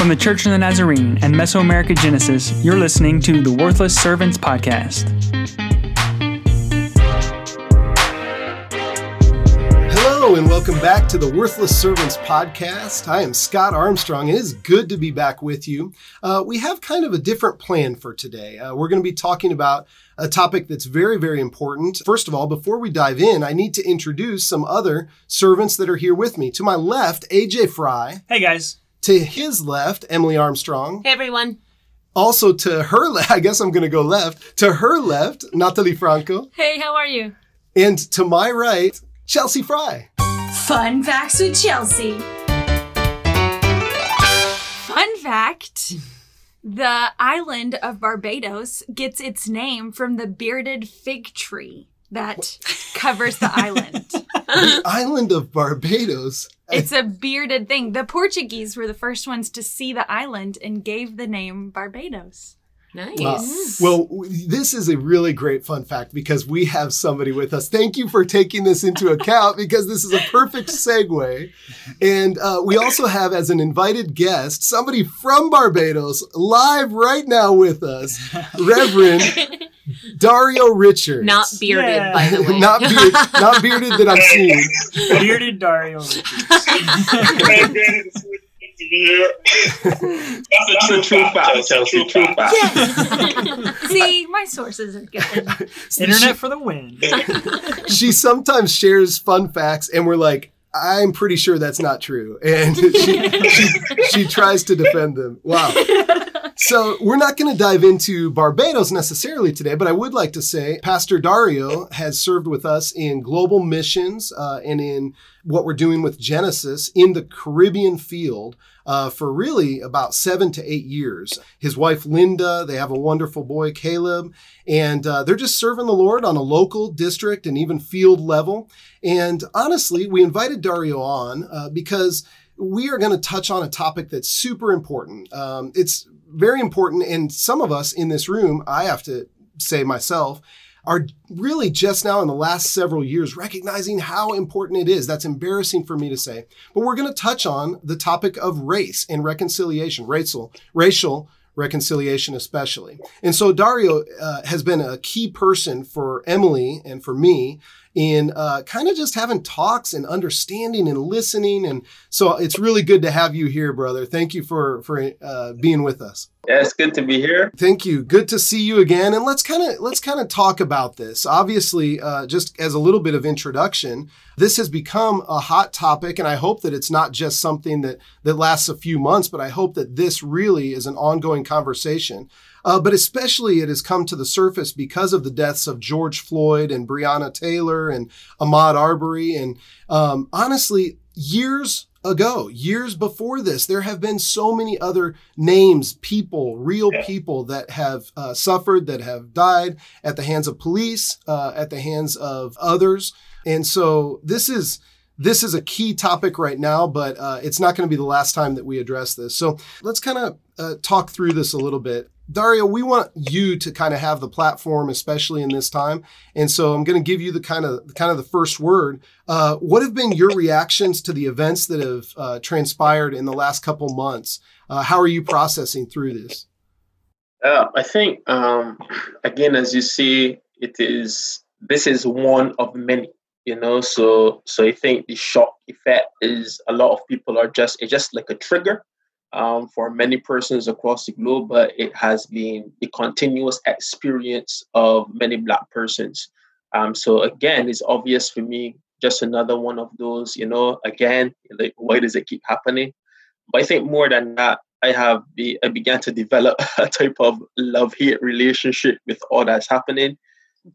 From the Church of the Nazarene and Mesoamerica Genesis, you're listening to the Worthless Servants Podcast. Hello, and welcome back to the Worthless Servants Podcast. I am Scott Armstrong. It is good to be back with you. Uh, we have kind of a different plan for today. Uh, we're going to be talking about a topic that's very, very important. First of all, before we dive in, I need to introduce some other servants that are here with me. To my left, AJ Fry. Hey, guys. To his left, Emily Armstrong. Hey, everyone. Also to her left, I guess I'm going to go left. To her left, Natalie Franco. Hey, how are you? And to my right, Chelsea Fry. Fun facts with Chelsea. Fun fact the island of Barbados gets its name from the bearded fig tree that covers the island. the island of Barbados. It's a bearded thing. The Portuguese were the first ones to see the island and gave the name Barbados. Nice. Wow. Well, this is a really great fun fact because we have somebody with us. Thank you for taking this into account because this is a perfect segue. And uh, we also have, as an invited guest, somebody from Barbados live right now with us, Reverend Dario Richards. Not bearded, Yeah. by the way. not, beard, not bearded that I'm seeing. Bearded Dario Richards. That's a true, true fact, Chelsea. True fact. See, my sources are good. Internet for the win. she sometimes shares fun facts and we're like i'm pretty sure that's not true and she, she, she tries to defend them wow so we're not going to dive into barbados necessarily today but i would like to say pastor dario has served with us in global missions uh, and in what we're doing with genesis in the caribbean field uh, for really about seven to eight years his wife linda they have a wonderful boy caleb and uh, they're just serving the Lord on a local, district, and even field level. And honestly, we invited Dario on uh, because we are going to touch on a topic that's super important. Um, it's very important, and some of us in this room, I have to say myself, are really just now in the last several years recognizing how important it is. That's embarrassing for me to say. But we're going to touch on the topic of race and reconciliation, racial, racial reconciliation especially. And so Dario uh, has been a key person for Emily and for me in uh, kind of just having talks and understanding and listening. And so it's really good to have you here, brother. Thank you for for uh, being with us. Yeah, it's good to be here. Thank you. Good to see you again. And let's kind of let's kind of talk about this. Obviously, uh, just as a little bit of introduction, this has become a hot topic, and I hope that it's not just something that that lasts a few months, but I hope that this really is an ongoing conversation. Uh, but especially it has come to the surface because of the deaths of George Floyd and Breonna Taylor and Ahmaud Arbery. And um, honestly, years ago, years before this, there have been so many other names, people, real people that have uh, suffered, that have died at the hands of police, uh, at the hands of others. And so this is this is a key topic right now, but uh, it's not going to be the last time that we address this. So let's kind of uh, talk through this a little bit. Dario, we want you to kind of have the platform, especially in this time. And so I'm going to give you the kind of kind of the first word. Uh, what have been your reactions to the events that have uh, transpired in the last couple months? Uh, how are you processing through this? Uh, I think, um, again, as you see, it is this is one of many. You know, so so I think the shock effect is a lot of people are just it's just like a trigger um, for many persons across the globe, but it has been the continuous experience of many Black persons. Um, so again, it's obvious for me, just another one of those, you know, again, like why does it keep happening? But I think more than that, I have be, I began to develop a type of love-hate relationship with all that's happening.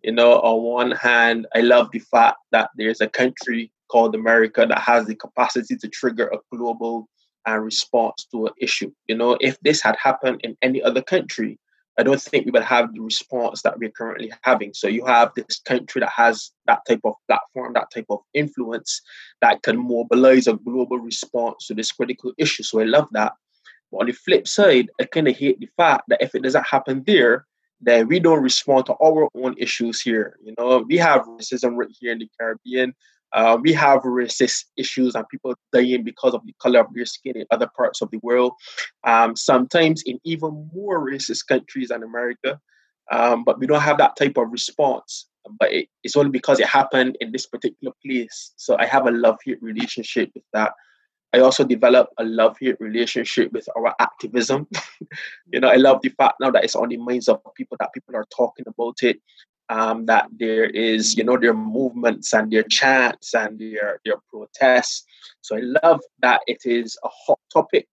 You know, on one hand, I love the fact that there's a country called America that has the capacity to trigger a global and response to an issue. You know, if this had happened in any other country, I don't think we would have the response that we're currently having. So you have this country that has that type of platform, that type of influence that can mobilize a global response to this critical issue. So I love that. But on the flip side, I kind of hate the fact that if it doesn't happen there, then we don't respond to our own issues here. You know, we have racism right here in the Caribbean. Uh, we have racist issues and people dying because of the color of their skin in other parts of the world. Um, sometimes in even more racist countries than America, um, but we don't have that type of response. But it, it's only because it happened in this particular place. So I have a love hate relationship with that. I also develop a love hate relationship with our activism. you know, I love the fact now that it's on the minds of people that people are talking about it. Um, that there is, you know, their movements and their chants and their their protests. So I love that it is a hot topic.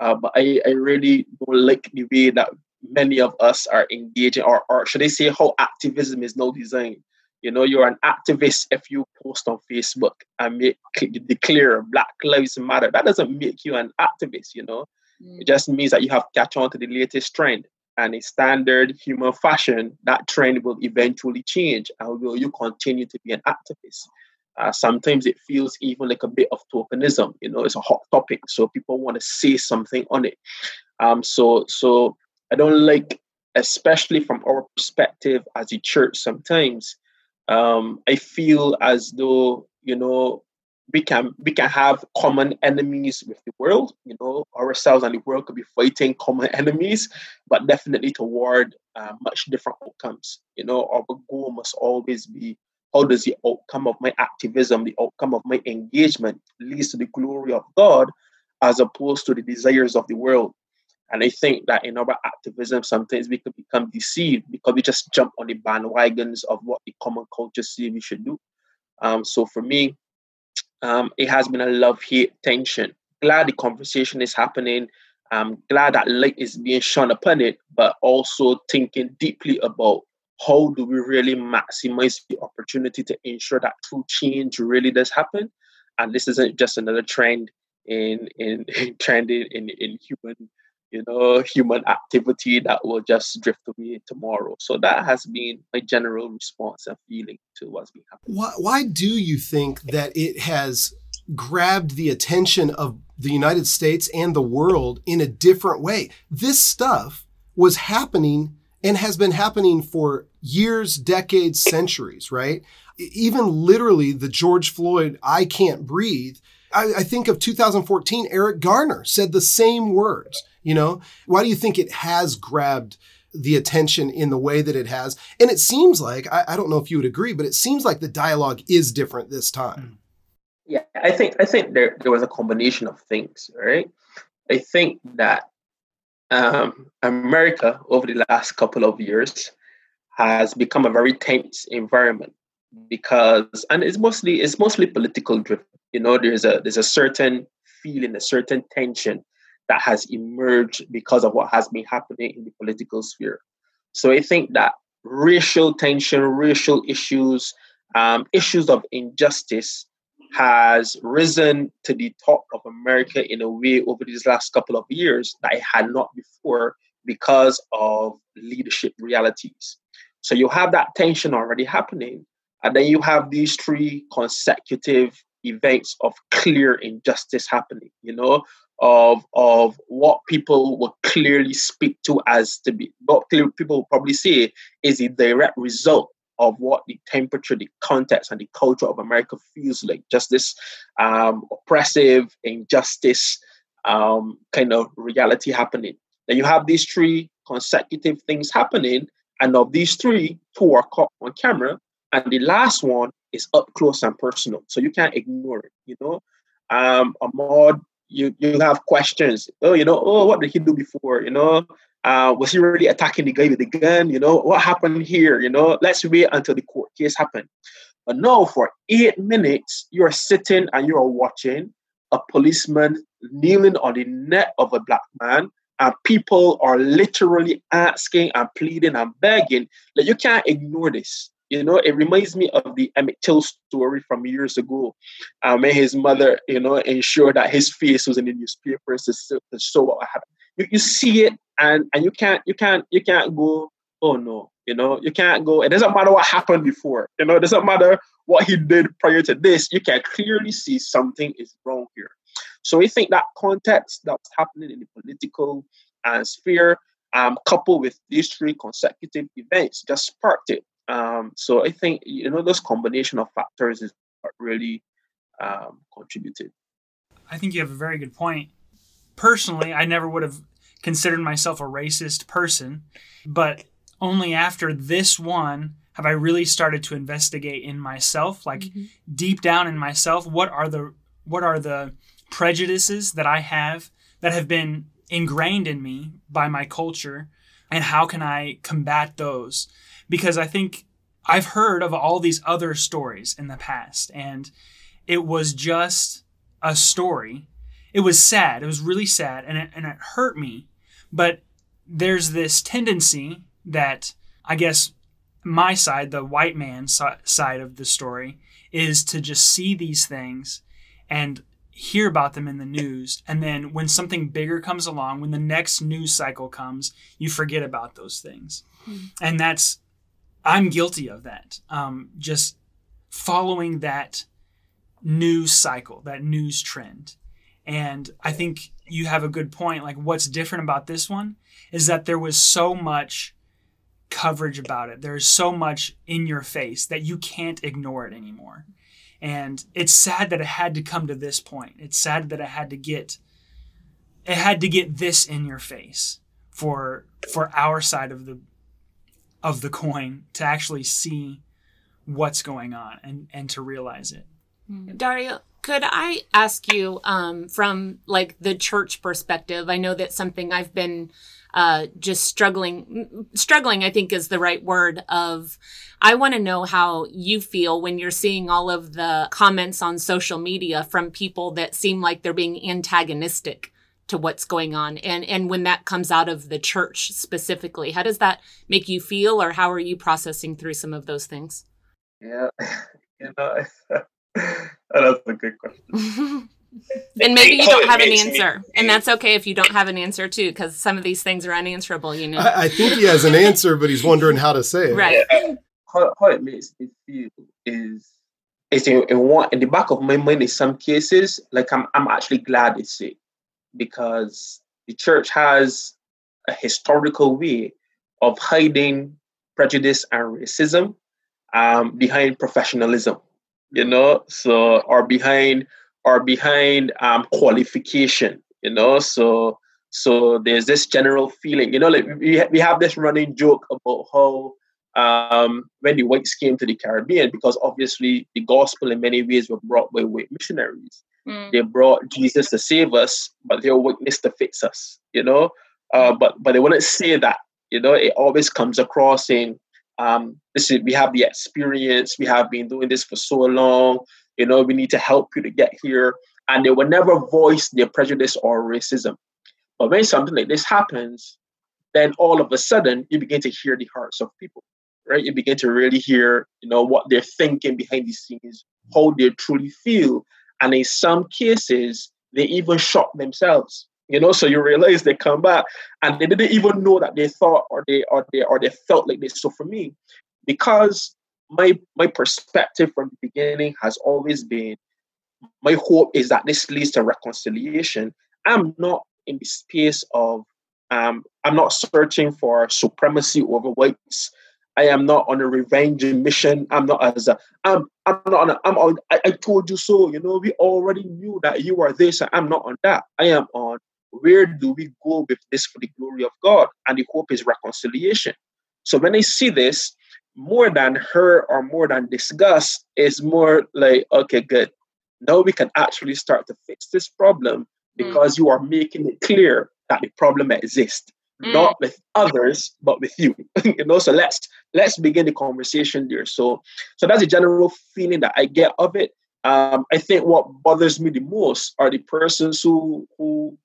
Uh, but I, I really don't like the way that many of us are engaging, or, or should I say, how activism is now designed. You know, you're an activist if you post on Facebook and make declare Black Lives Matter. That doesn't make you an activist. You know, mm. it just means that you have catch on to the latest trend. And a standard human fashion, that trend will eventually change. And will you continue to be an activist? Uh, sometimes it feels even like a bit of tokenism. You know, it's a hot topic, so people want to say something on it. Um, so, so I don't like, especially from our perspective as a church, sometimes um, I feel as though, you know, we can we can have common enemies with the world. You know, ourselves and the world could be fighting common enemies, but definitely toward uh, much different outcomes. You know, our goal must always be how does the outcome of my activism, the outcome of my engagement, leads to the glory of God, as opposed to the desires of the world. And I think that in our activism, sometimes we could become deceived because we just jump on the bandwagons of what the common culture say we should do. Um, so for me, um, it has been a love-hate tension. Glad the conversation is happening. I'm glad that light is being shone upon it, but also thinking deeply about how do we really maximize the opportunity to ensure that true change really does happen. And this isn't just another trend in in, in trending in, in human you know, human activity that will just drift away tomorrow. So that has been my general response and feeling to what's been happening. Why, why do you think that it has grabbed the attention of the United States and the world in a different way? This stuff was happening and has been happening for years, decades, centuries, right? Even literally the George Floyd, I can't breathe. I, I think of 2014, Eric Garner said the same words you know, why do you think it has grabbed the attention in the way that it has? And it seems like, I, I don't know if you would agree, but it seems like the dialogue is different this time. Yeah, I think I think there there was a combination of things, right? I think that um, America over the last couple of years has become a very tense environment because and it's mostly it's mostly political driven. You know, there's a there's a certain feeling, a certain tension that has emerged because of what has been happening in the political sphere. So I think that racial tension, racial issues, um, issues of injustice has risen to the top of America in a way over these last couple of years that it had not before because of leadership realities. So you have that tension already happening. And then you have these three consecutive events of clear injustice happening, you know, of of what people will clearly speak to as to be what people will probably say is a direct result of what the temperature, the context, and the culture of America feels like. Just this um, oppressive injustice um, kind of reality happening. Then you have these three consecutive things happening, and of these three, two are caught on camera, and the last one is up close and personal, so you can't ignore it. You know, um, Ahmaud you you have questions. Oh, you know, oh, what did he do before? You know, uh, was he really attacking the guy with the gun? You know, what happened here? You know, let's wait until the court case happened. But no, for eight minutes, you're sitting and you're watching a policeman kneeling on the neck of a black man, and people are literally asking and pleading and begging. Like you can't ignore this. You know, it reminds me of the Emmett Till story from years ago. Um, when his mother, you know, ensured that his face was in the newspapers to, to show what happened. You, you see it and and you can't you can't you can't go, oh no, you know, you can't go. It doesn't matter what happened before, you know, it doesn't matter what he did prior to this. You can clearly see something is wrong here. So we think that context that's happening in the political uh, sphere, um, coupled with these three consecutive events, just sparked it. Um, so I think you know this combination of factors is really um, contributed. I think you have a very good point. Personally, I never would have considered myself a racist person, but only after this one have I really started to investigate in myself, like mm-hmm. deep down in myself, what are the what are the prejudices that I have that have been ingrained in me by my culture and how can I combat those? Because I think I've heard of all these other stories in the past and it was just a story. It was sad. It was really sad and it, and it hurt me. But there's this tendency that I guess my side, the white man side of the story, is to just see these things and hear about them in the news. And then when something bigger comes along, when the next news cycle comes, you forget about those things. Mm. And that's, I'm guilty of that. Um, just following that news cycle, that news trend. And I think you have a good point. Like, what's different about this one is that there was so much coverage about it. There's so much in your face that you can't ignore it anymore. And it's sad that it had to come to this point. It's sad that it had to get it had to get this in your face for for our side of the of the coin to actually see what's going on and and to realize it. Hmm. Dario, could I ask you um, from like the church perspective? I know that's something I've been uh, just struggling. Struggling, I think, is the right word. Of I want to know how you feel when you're seeing all of the comments on social media from people that seem like they're being antagonistic to what's going on, and and when that comes out of the church specifically. How does that make you feel, or how are you processing through some of those things? Yeah, you know, that's a good question. and maybe you don't have an answer and that's okay if you don't have an answer too because some of these things are unanswerable you know I, I, think he has an answer but he's wondering how to say it right how, how it makes me feel is is in, in one in the back of my mind in some cases like i'm, I'm actually glad it's it because the church has a historical way of hiding prejudice and racism um, behind professionalism you know so or behind are behind um, qualification, you know. So so there's this general feeling, you know, like we, we have this running joke about how um, when the whites came to the Caribbean, because obviously the gospel in many ways were brought by white missionaries. Mm. They brought Jesus to save us, but their witness to fix us, you know. Uh, but but they wouldn't say that, you know. It always comes across in um, this is we have the experience, we have been doing this for so long, you know, we need to help you to get here. And they will never voice their prejudice or racism. But when something like this happens, then all of a sudden you begin to hear the hearts of people, right? You begin to really hear, you know, what they're thinking behind the scenes, how they truly feel. And in some cases, they even shot themselves. You know, so you realize they come back and they didn't even know that they thought or they or they or they felt like this. So for me, because my my perspective from the beginning has always been my hope is that this leads to reconciliation. I'm not in the space of um, I'm not searching for supremacy over whites. I am not on a revenge mission. I'm not as a, I'm I'm not on a, I'm on I, I told you so. You know, we already knew that you are this. I'm not on that. I am on where do we go with this for the glory of God? And the hope is reconciliation. So when I see this, more than hurt or more than disgust is more like, okay, good. Now we can actually start to fix this problem mm. because mm. you are making it clear that the problem exists, mm. not with others, but with you. you know, so let's let's begin the conversation there. So so that's a general feeling that I get of it. Um, I think what bothers me the most are the persons who who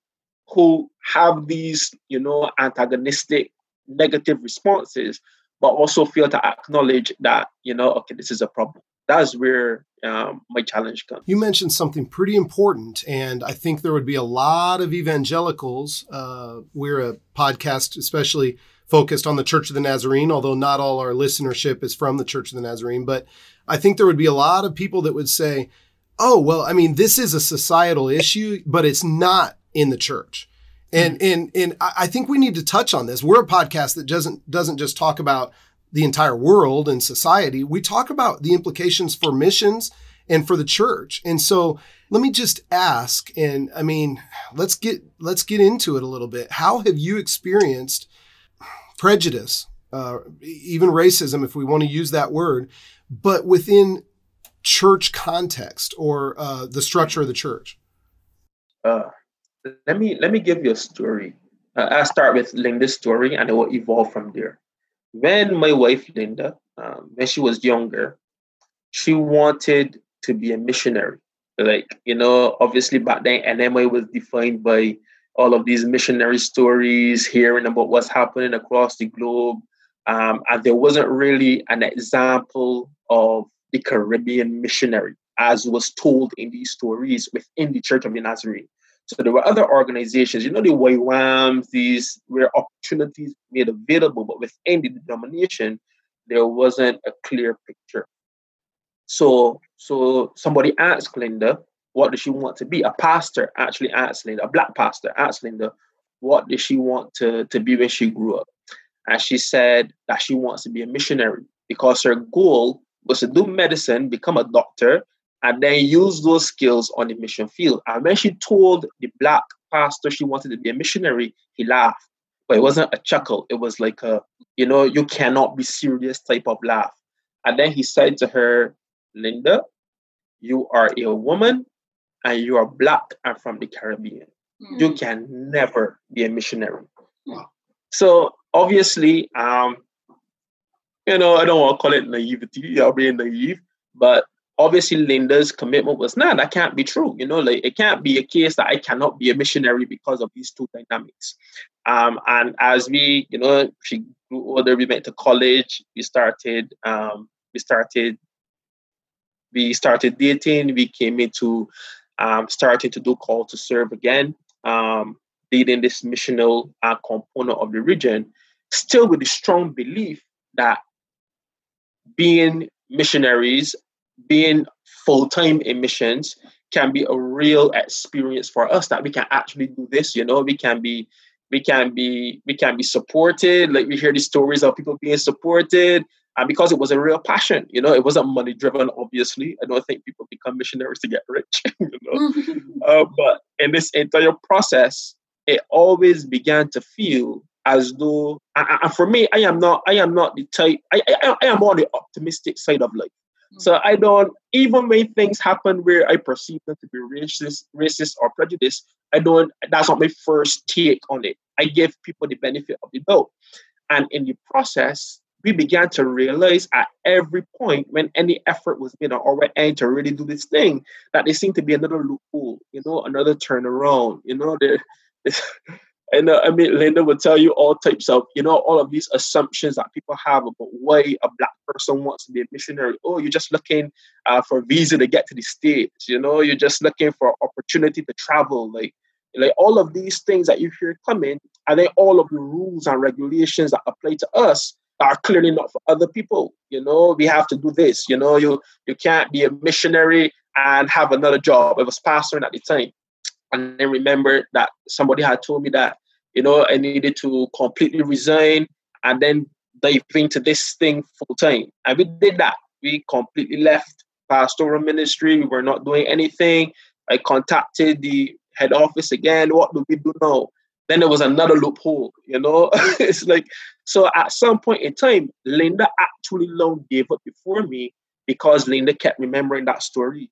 who have these, you know, antagonistic negative responses but also feel to acknowledge that you know okay this is a problem that's where um, my challenge comes. You mentioned something pretty important and i think there would be a lot of evangelicals uh, we're a podcast especially focused on the church of the nazarene although not all our listenership is from the church of the nazarene but i think there would be a lot of people that would say oh well i mean this is a societal issue but it's not in the church. And and and I think we need to touch on this. We're a podcast that doesn't doesn't just talk about the entire world and society. We talk about the implications for missions and for the church. And so let me just ask, and I mean, let's get let's get into it a little bit. How have you experienced prejudice, uh, even racism, if we want to use that word, but within church context or uh, the structure of the church? Uh, let me let me give you a story. Uh, I'll start with Linda's story, and it will evolve from there. When my wife Linda, um, when she was younger, she wanted to be a missionary. Like you know, obviously back then, NMI was defined by all of these missionary stories, hearing about what's happening across the globe, um, and there wasn't really an example of the Caribbean missionary as was told in these stories within the Church of the Nazarene. So there were other organizations, you know, the YWAMs, these were opportunities made available, but within the denomination, there wasn't a clear picture. So, so somebody asked Linda, what does she want to be? A pastor actually asked Linda, a black pastor asked Linda, what does she want to, to be when she grew up? And she said that she wants to be a missionary because her goal was to do medicine, become a doctor, and then use those skills on the mission field. And when she told the black pastor she wanted to be a missionary, he laughed. But it wasn't a chuckle. It was like a, you know, you cannot be serious type of laugh. And then he said to her, Linda, you are a woman and you are black and from the Caribbean. Mm-hmm. You can never be a missionary. So obviously, um, you know, I don't want to call it naivety I'll be naive, but obviously Linda's commitment was, nah, that can't be true. You know, like it can't be a case that I cannot be a missionary because of these two dynamics. Um, and as we, you know, she grew older, we went to college, we started, um, we started, we started dating, we came into um, starting to do call to serve again, um, leading this missional uh, component of the region, still with the strong belief that being missionaries being full time in missions can be a real experience for us that we can actually do this. You know, we can be we can be we can be supported. Like we hear these stories of people being supported. And because it was a real passion, you know, it wasn't money driven, obviously. I don't think people become missionaries to get rich, you know. uh, but in this entire process, it always began to feel as though, and for me, I am not, I am not the type, I, I, I am on the optimistic side of life. Mm. So I don't even when things happen where I perceive them to be racist, racist or prejudiced, I don't that's not my first take on it. I give people the benefit of the doubt. And in the process, we began to realize at every point when any effort was made or we're to really do this thing, that there seemed to be another loophole, you know, another turnaround. You know, there, and uh, I mean, Linda would tell you all types of, you know, all of these assumptions that people have about why a black person wants to be a missionary. Oh, you're just looking uh, for a visa to get to the states. You know, you're just looking for opportunity to travel. Like, like all of these things that you hear coming, and then all of the rules and regulations that apply to us are clearly not for other people. You know, we have to do this. You know, you you can't be a missionary and have another job. I was pastoring at the time and then remember that somebody had told me that you know I needed to completely resign and then dive into this thing full time. And we did that. We completely left pastoral ministry. We were not doing anything. I contacted the head office again. What do we do now? Then there was another loophole, you know? it's like, so at some point in time, Linda actually long gave up before me because Linda kept remembering that story.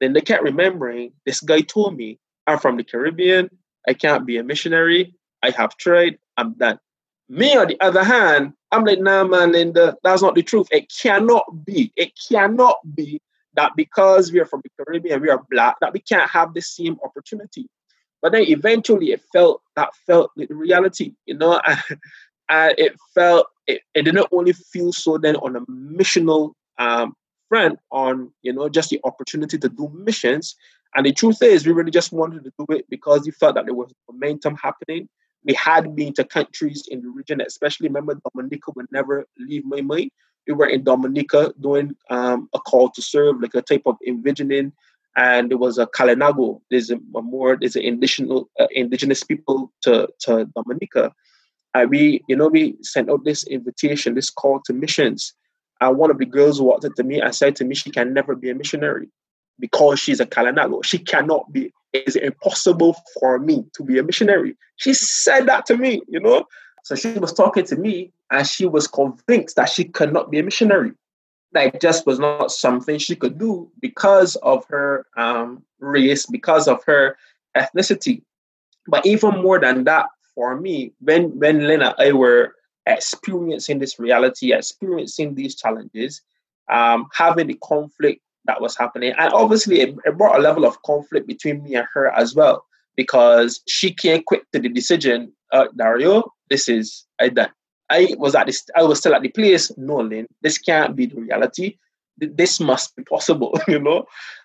Linda kept remembering this guy told me I'm from the Caribbean. I can't be a missionary. I have tried. I'm done. Me, on the other hand, I'm like, nah, man, Linda, that's not the truth. It cannot be. It cannot be that because we are from the Caribbean, we are black, that we can't have the same opportunity. But then eventually it felt that felt the reality, you know, and, it felt it, it didn't only feel so then on a missional um, front on you know just the opportunity to do missions and the truth is, we really just wanted to do it because we felt that there was momentum happening. We had been to countries in the region, especially remember Dominica would never leave my mind. We were in Dominica doing um, a call to serve, like a type of envisioning, and there was a Kalinago. There's a, more there's an indigenous uh, indigenous people to to Dominica. And we, you know, we sent out this invitation, this call to missions. And one of the girls walked up to me and said to me, she can never be a missionary because she's a Kalinago. She cannot be, it's impossible for me to be a missionary. She said that to me, you know? So she was talking to me and she was convinced that she could not be a missionary. That just was not something she could do because of her um, race, because of her ethnicity. But even more than that, for me, when when Lena and I were experiencing this reality, experiencing these challenges, um, having the conflict that was happening, and obviously it, it brought a level of conflict between me and her as well because she came quick to the decision, uh, Dario, this is I done. I was at this. I was still at the place. No, Lynn, this can't be the reality. This must be possible, you know.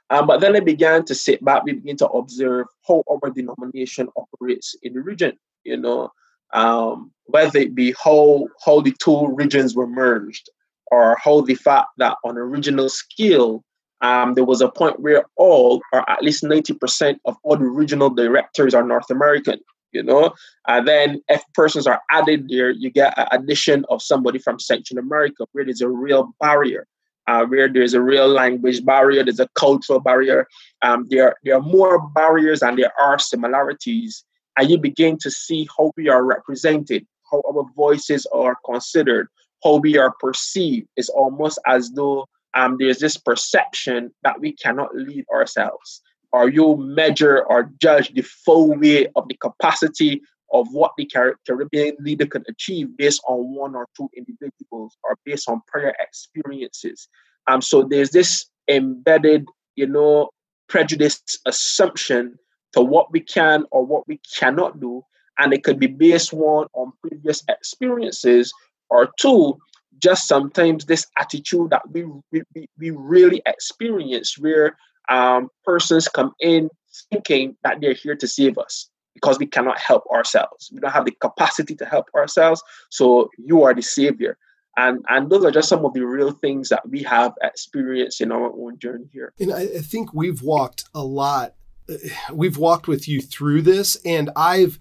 Um, but then I began to sit back. We began to observe how our denomination operates in the region. You know, um, whether it be how how the two regions were merged, or how the fact that on a regional scale, um, there was a point where all, or at least ninety percent of all the regional directors are North American you know. And then if persons are added there, you get an addition of somebody from Central America where there's a real barrier, uh, where there's a real language barrier, there's a cultural barrier. Um, there, there are more barriers and there are similarities. And you begin to see how we are represented, how our voices are considered, how we are perceived. It's almost as though um, there's this perception that we cannot lead ourselves or you measure or judge the full weight of the capacity of what the Caribbean leader can achieve based on one or two individuals or based on prior experiences. Um, so there's this embedded, you know, prejudice assumption to what we can or what we cannot do. And it could be based one on previous experiences, or two, just sometimes this attitude that we, we, we really experience where um, persons come in thinking that they're here to save us because we cannot help ourselves. We don't have the capacity to help ourselves. So you are the savior. And, and those are just some of the real things that we have experienced in our own journey here. And I, I think we've walked a lot. We've walked with you through this, and I've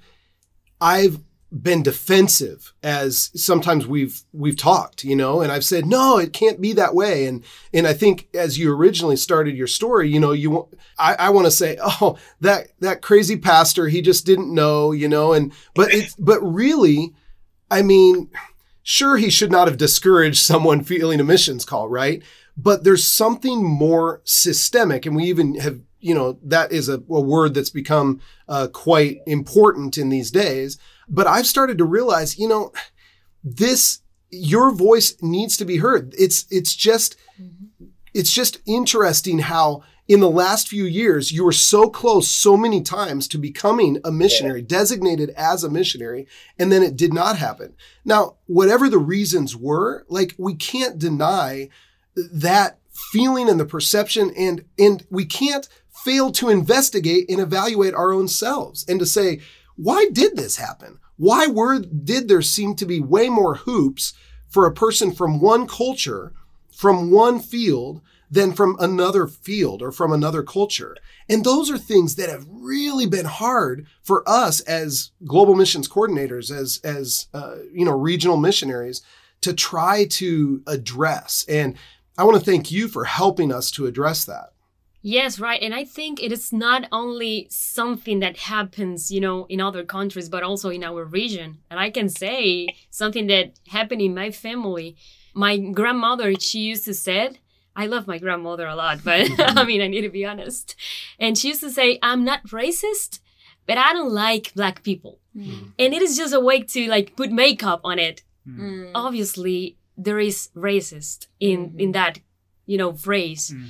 I've been defensive as sometimes we've we've talked you know and i've said no it can't be that way. And and i think as you originally started your story you know you i, I want to say oh that that crazy pastor he just didn't know you know and but it's but really i mean sure he should not have discouraged someone feeling a missions call right? But there's something more systemic and we even have you know that is a, a word that's become uh, quite important in these days but I've started to realize, you know, this your voice needs to be heard. It's it's just mm-hmm. it's just interesting how in the last few years you were so close so many times to becoming a missionary, designated as a missionary, and then it did not happen. Now, whatever the reasons were, like we can't deny that feeling and the perception and and we can't fail to investigate and evaluate our own selves and to say why did this happen? Why were did there seem to be way more hoops for a person from one culture, from one field, than from another field or from another culture? And those are things that have really been hard for us as global missions coordinators, as as uh, you know regional missionaries, to try to address. And I want to thank you for helping us to address that. Yes, right. And I think it is not only something that happens, you know, in other countries, but also in our region. And I can say something that happened in my family. My grandmother, she used to say, I love my grandmother a lot, but I mean, I need to be honest. And she used to say, I'm not racist, but I don't like black people. Mm. And it is just a way to like put makeup on it. Mm. Obviously, there is racist in, mm-hmm. in that, you know, phrase. Mm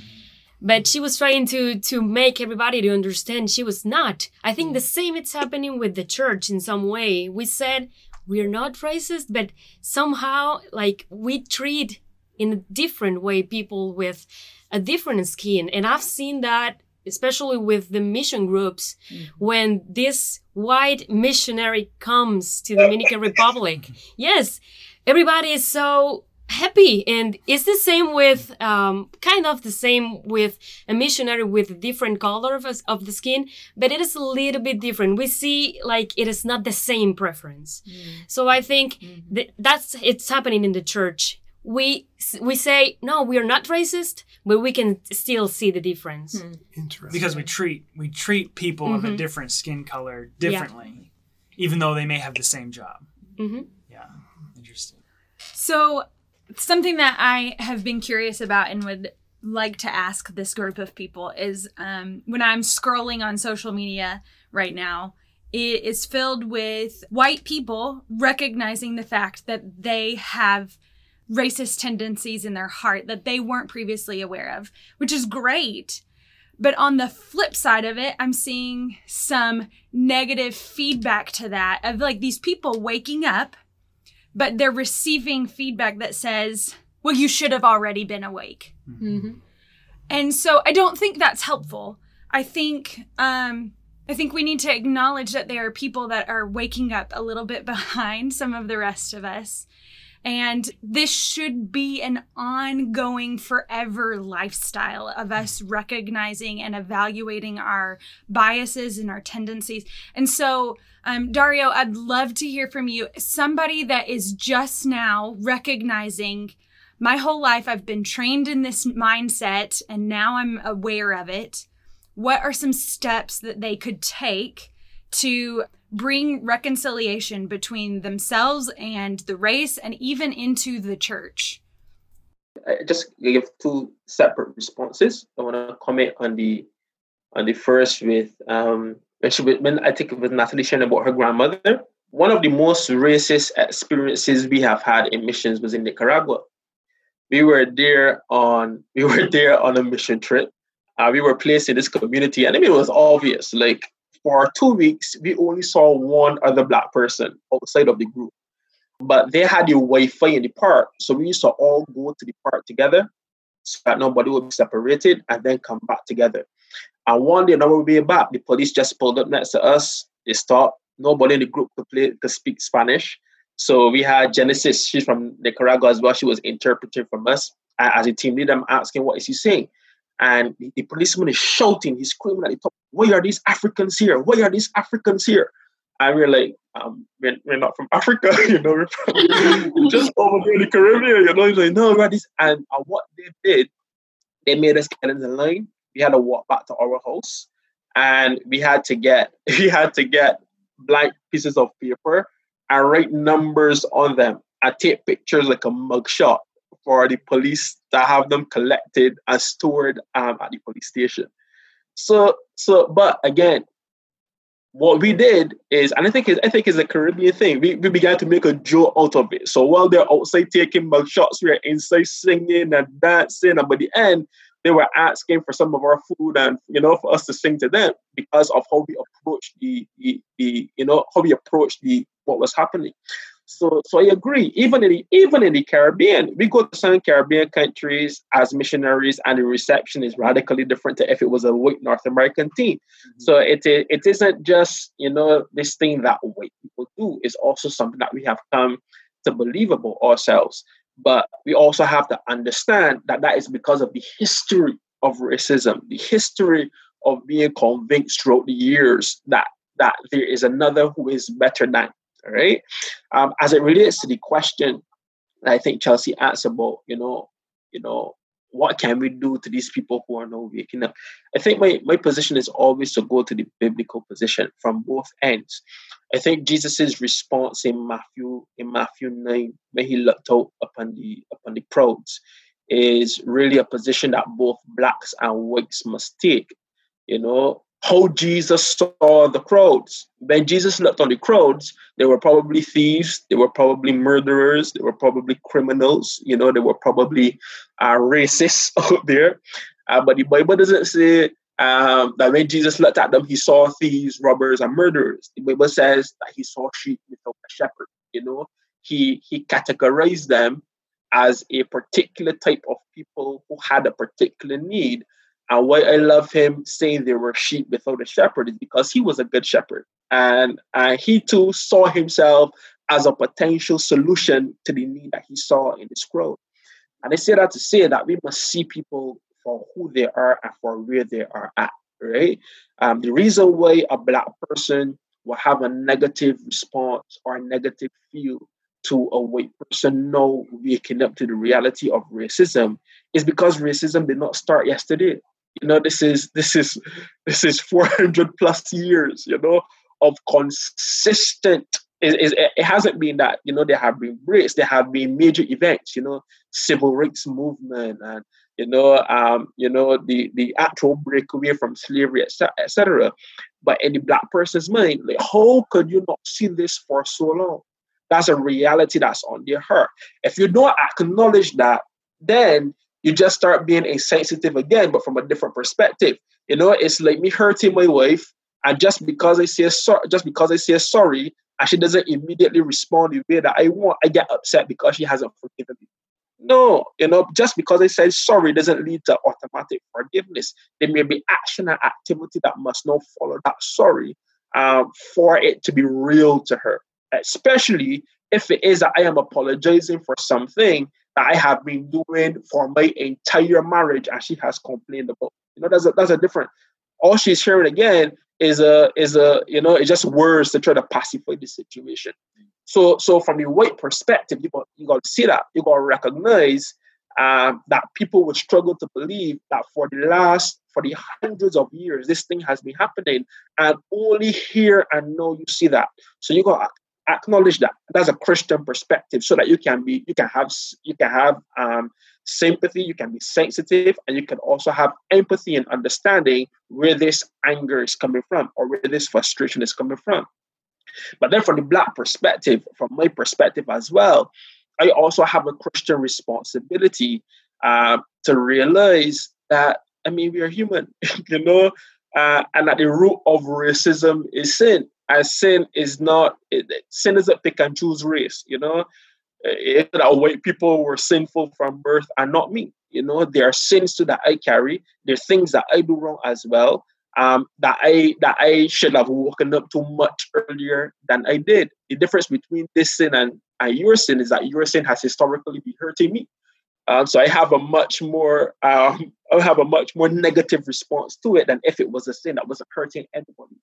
but she was trying to to make everybody to understand she was not. I think the same it's happening with the church in some way. We said we're not racist but somehow like we treat in a different way people with a different skin. And i've seen that especially with the mission groups mm-hmm. when this white missionary comes to the dominican republic. Yes everybody is so happy and it's the same with um, kind of the same with a missionary with a different color of, of the skin but it is a little bit different we see like it is not the same preference mm. so i think mm-hmm. that that's it's happening in the church we we say no, we are not racist, but we can still see the difference. Interesting. because we treat we treat people of a different skin color differently, even though they may have the same job. hmm Yeah, interesting. So, something that I have been curious about and would like to ask this group of people is um, when I'm scrolling on social media right now, it is filled with white people recognizing the fact that they have racist tendencies in their heart that they weren't previously aware of, which is great. But on the flip side of it, I'm seeing some negative feedback to that of like these people waking up but they're receiving feedback that says, well, you should have already been awake. Mhm. And so I don't think that's helpful. I think um I think we need to acknowledge that there are people that are waking up a little bit behind some of the rest of us. And this should be an ongoing, forever lifestyle of us recognizing and evaluating our biases and our tendencies. And so, um, Dario, I'd love to hear from you. Somebody that is just now recognizing my whole life I've been trained in this mindset and now I'm aware of it. What are some steps that they could take to bring reconciliation between themselves and the race and even into the church? I just give two separate responses. I want to comment on the on the first with um when she when I think it was Natalie sharing about her grandmother. One of the most racist experiences we have had in missions was in Nicaragua. We were there on we were there on a mission trip. Uh, we were placed in this community, and I mean it was obvious. Like for two weeks, we only saw one other black person outside of the group but they had the Wi-Fi in the park, so we used to all go to the park together, so that nobody would be separated, and then come back together. And one day, our way back, the police just pulled up next to us. They stopped. Nobody in the group could play could speak Spanish, so we had Genesis. She's from Nicaragua as well. She was interpreting from us as a team leader. I'm asking, "What is he saying?" And the, policeman is shouting. He's screaming at the top. Why are these Africans here? Why are these Africans here? And we're like, um, we're, we're not from Africa, you know, we're, from, just over here in the Caribbean, you know. He's like, no, we're this. And uh, what they did, they made us get in the line. We had to walk back to our house, and we had to get we had to get blank pieces of paper and write numbers on them. I take pictures like a mugshot for the police to have them collected and stored um, at the police station. So, so, but again, what we did is, and I think it's, I think it's a Caribbean thing. We, we began to make a joke out of it. So while they're outside taking mug shots, we are inside singing and dancing. And by the end, they were asking for some of our food and you know for us to sing to them because of how we approached the, the, the you know how we approached the what was happening. So, so I agree. Even in the even in the Caribbean, we go to some Caribbean countries as missionaries, and the reception is radically different to if it was a white North American team. Mm-hmm. So it it isn't just you know this thing that white people do. It's also something that we have come to believe about ourselves. But we also have to understand that that is because of the history of racism, the history of being convinced throughout the years that that there is another who is better than right. Um, as it relates to the question that I think Chelsea asked about, you know, you know, what can we do to these people who are not waking up? I think my, my position is always to go to the biblical position from both ends. I think Jesus' response in Matthew in Matthew 9, when he looked out upon the upon the crowds, is really a position that both blacks and whites must take. You know, how Jesus saw the crowds. When Jesus looked on the crowds, they were probably thieves, they were probably murderers, they were probably criminals, you know, they were probably uh, racists out there. Uh, but the Bible doesn't say um, that when Jesus looked at them, he saw thieves, robbers, and murderers. The Bible says that he saw sheep without a shepherd. You know, he he categorized them as a particular type of people who had a particular need. And why I love him saying they were sheep without a shepherd is because he was a good shepherd. And uh, he too saw himself as a potential solution to the need that he saw in this crowd. And I say that to say that we must see people for who they are and for where they are at, right? Um, the reason why a black person will have a negative response or a negative feel to a white person now waking up to the reality of racism is because racism did not start yesterday. You know, this is this is this is 400 plus years, you know, of consistent it, it, it, hasn't been that you know there have been breaks there have been major events you know civil rights movement and you know um you know the the actual breakaway from slavery etc et but in the black person's mind like how could you not see this for so long that's a reality that's on their heart. If you don't acknowledge that, then you just start being insensitive again, but from a different perspective. You know, it's like me hurting my wife, and just because I say sorry, just because I say sorry, and she doesn't immediately respond the way that I want, I get upset because she hasn't forgiven me. No, you know, just because I say sorry doesn't lead to automatic forgiveness. There may be action and activity that must not follow that sorry um, for it to be real to her especially if it is that I am apologizing for something that I have been doing for my entire marriage and she has complained about. You know, that's a that's a different. All she's hearing again is a is a you know it's just words to try to pacify the situation. So so from the white perspective, you got you got to see that you got to recognize um, that people would struggle to believe that for the last for the hundreds of years this thing has been happening, and only here and now you see that. So you got acknowledge that. That's a christian perspective so that you can be you can have you can have um, sympathy you can be sensitive and you can also have empathy and understanding where this anger is coming from or where this frustration is coming from. But then from the black perspective from my perspective as well i also have a christian responsibility uh, to realize that i mean we are human you know uh, and that the root of racism is sin and sin is not sin is a pick and choose race you know? If that white people were sinful from birth and not me you know? There are sins too that i carry. There are things that i do wrong as well um, that i that i should have woken up to much earlier than i did. The difference between this sin and, and your sin is that your sin has historically been hurting me. Um, so I have a much more um, I have a much more negative response to it than if it was a sin that wasn't hurting anybody.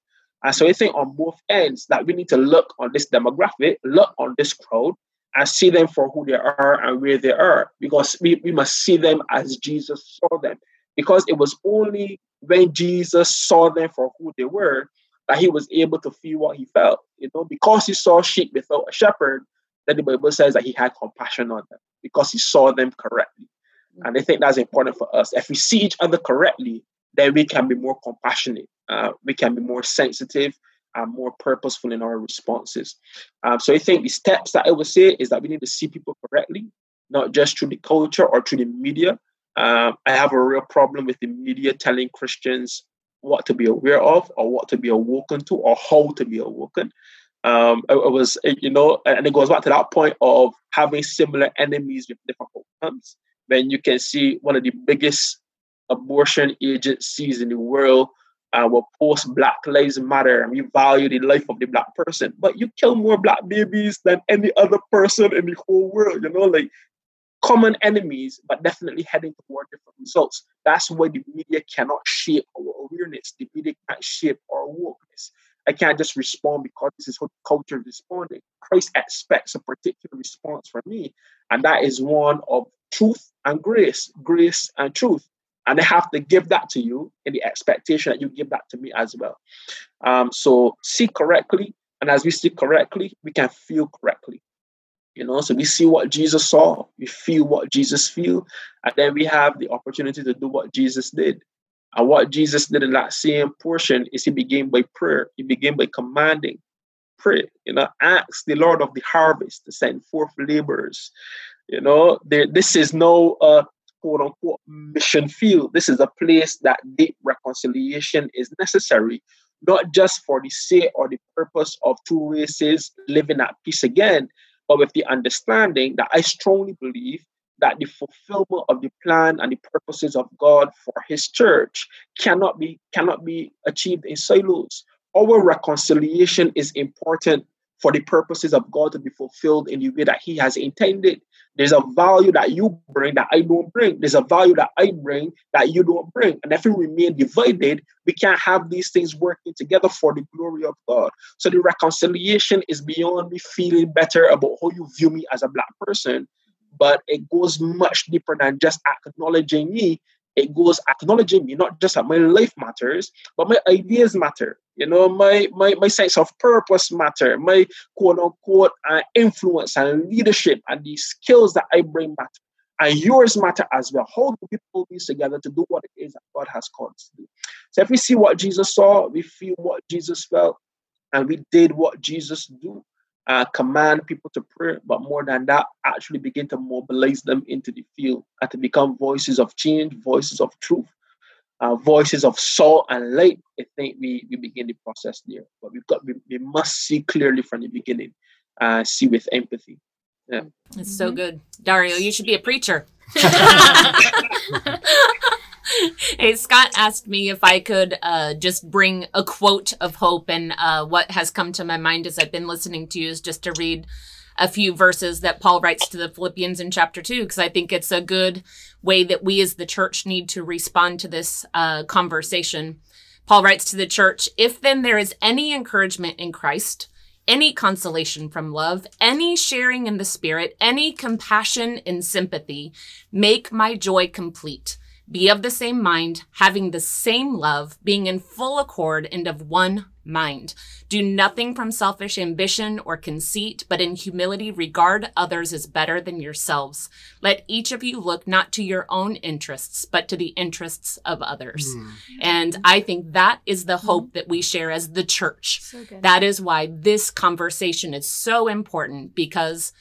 And so I think on both ends that we need to look on this demographic, look on this crowd, and see them for who they are and where they are. Because we, we must see them as Jesus saw them. Because it was only when Jesus saw them for who they were that he was able to feel what he felt. You know, because he saw sheep without a shepherd, then the Bible says that he had compassion on them because he saw them correctly. And I think that's important for us. If we see each other correctly, then we can be more compassionate. Uh, we can be more sensitive and more purposeful in our responses. Um, so I think the steps that I would say is that we need to see people correctly, not just through the culture or through the media. Um, I have a real problem with the media telling Christians what to be aware of or what to be awoken to or how to be awoken. Um, it, it was, you know, and it goes back to that point of having similar enemies with different outcomes. When you can see one of the biggest abortion agencies in the world uh, will post Black Lives Matter and we value the life of the black person. But you kill more black babies than any other person in the whole world, you know, like common enemies, but definitely heading toward different results. That's why the media cannot shape our awareness. The media can't shape our wokeness. I can't just respond because this is how the culture is responding. Christ expects a particular response from me, and that is one of truth and grace, grace and truth and I have to give that to you in the expectation that you give that to me as well. Um, so see correctly, and as we see correctly, we can feel correctly. You know, so we see what Jesus saw, we feel what Jesus feel, and then we have the opportunity to do what Jesus did. And what Jesus did in that same portion is he began by prayer. He began by commanding, pray. You know, ask the Lord of the harvest to send forth laborers. You know, there, this is no uh, quote unquote mm. mission field. This is a place that deep reconciliation is necessary, not just for the sake or the purpose of two races living at peace again, but with the understanding that I strongly believe that the fulfillment of the plan and the purposes of God for his church cannot be cannot be achieved in silos. Our reconciliation is important for the purposes of God to be fulfilled in the way that He has intended. There's a value that you bring that I don't bring. There's a value that I bring that you don't bring. And if we remain divided, we can't have these things working together for the glory of God. So the reconciliation is beyond me feeling better about how you view me as a black person, but it goes much deeper than just acknowledging me it goes acknowledging me not just that my life matters but my ideas matter. You know my my, my sense of purpose matter. My quote unquote uh, influence and leadership and the skills that i bring matter. And yours matter as well. How do we pull these together to do what it is that god has called us to do? So if we see what jesus saw we feel what jesus felt and we did what jesus do uh, command people to pray, but more than that, actually begin to mobilize them into the field and to become voices of change, voices of truth, uh, voices of salt and light. I think we, we begin the process there. But we've got we, we must see clearly from the beginning, uh, see with empathy. Yeah. It's so good. Dario, you should be a preacher. hey, Scott asked me if I could uh, just bring a quote of hope. And uh, what has come to my mind as I've been listening to you is just to read a few verses that Paul writes to the Philippians in chapter two, because I think it's a good way that we as the church need to respond to this uh, conversation. Paul writes to the church If then there is any encouragement in Christ, any consolation from love, any sharing in the Spirit, any compassion and sympathy, make my joy complete be of the same mind, having the same love, being in full accord and of one mind. Do nothing from selfish ambition or conceit, but in humility regard others as better than yourselves. Let each of you look not to your own interests, but to the interests of others. Mm. And I think that is the hope that we share as the church. So that is why this conversation is so important because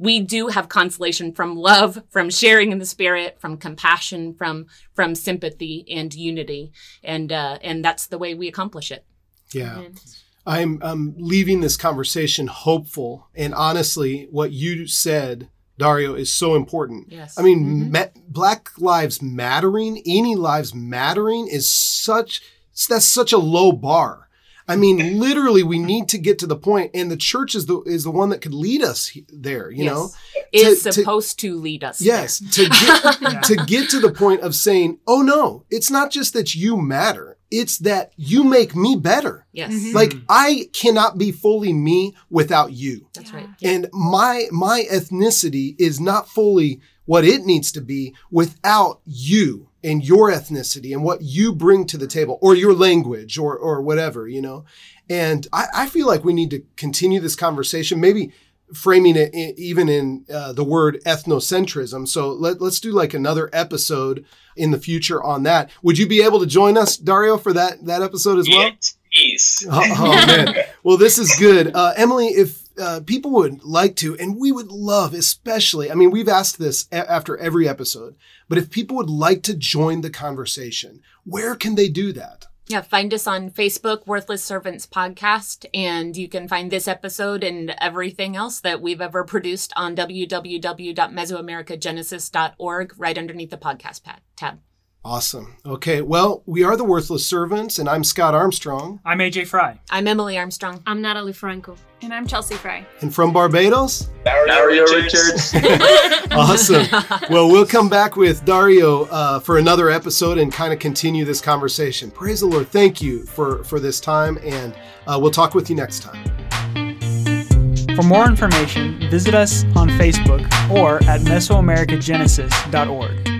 we do have consolation from love, from sharing in the spirit, from compassion, from from sympathy and unity, and uh, and that's the way we accomplish it. Yeah. I'm I'm leaving this conversation hopeful, and honestly, what you said, Dario, is so important. Yes. I mean, mm-hmm. ma- Black Lives Mattering, any lives mattering, is such that's such a low bar. I mean, literally, we need to get to the point, and the church is the is the one that could lead us there. You yes. know, is to, supposed to, to, lead us. Yes, to get yeah. to get to the point of saying, "Oh no, it's not just that you matter; it's that you make me better." Yes, mm-hmm. like I cannot be fully me without you. That's right. And my my ethnicity is not fully what it needs to be without you and your ethnicity and what you bring to the table or your language or, or whatever, you know? And I, I feel like we need to continue this conversation, maybe framing it in, even in uh, the word ethnocentrism. So let, let's do like another episode in the future on that. Would you be able to join us, Dario, for that, that episode as well? Yes, please. Oh, oh man. well, this is good. Uh, Emily, if uh, people would like to, and we would love, especially, I mean, we've asked this a- after every episode, but if people would like to join the conversation, where can they do that? Yeah, find us on Facebook, Worthless Servants Podcast, and you can find this episode and everything else that we've ever produced on www.mesoamericagenesis.org right underneath the podcast tab. Awesome. Okay. Well, we are the Worthless Servants, and I'm Scott Armstrong. I'm AJ Fry. I'm Emily Armstrong. I'm Natalie Franco. And I'm Chelsea Fry. And from Barbados, Dario, Richards. awesome. Well, we'll come back with Dario uh, for another episode and kind of continue this conversation. Praise the Lord. Thank you for, for this time, and uh, we'll talk with you next time. For more information, visit us on Facebook or at Mesoamericagenesis.org.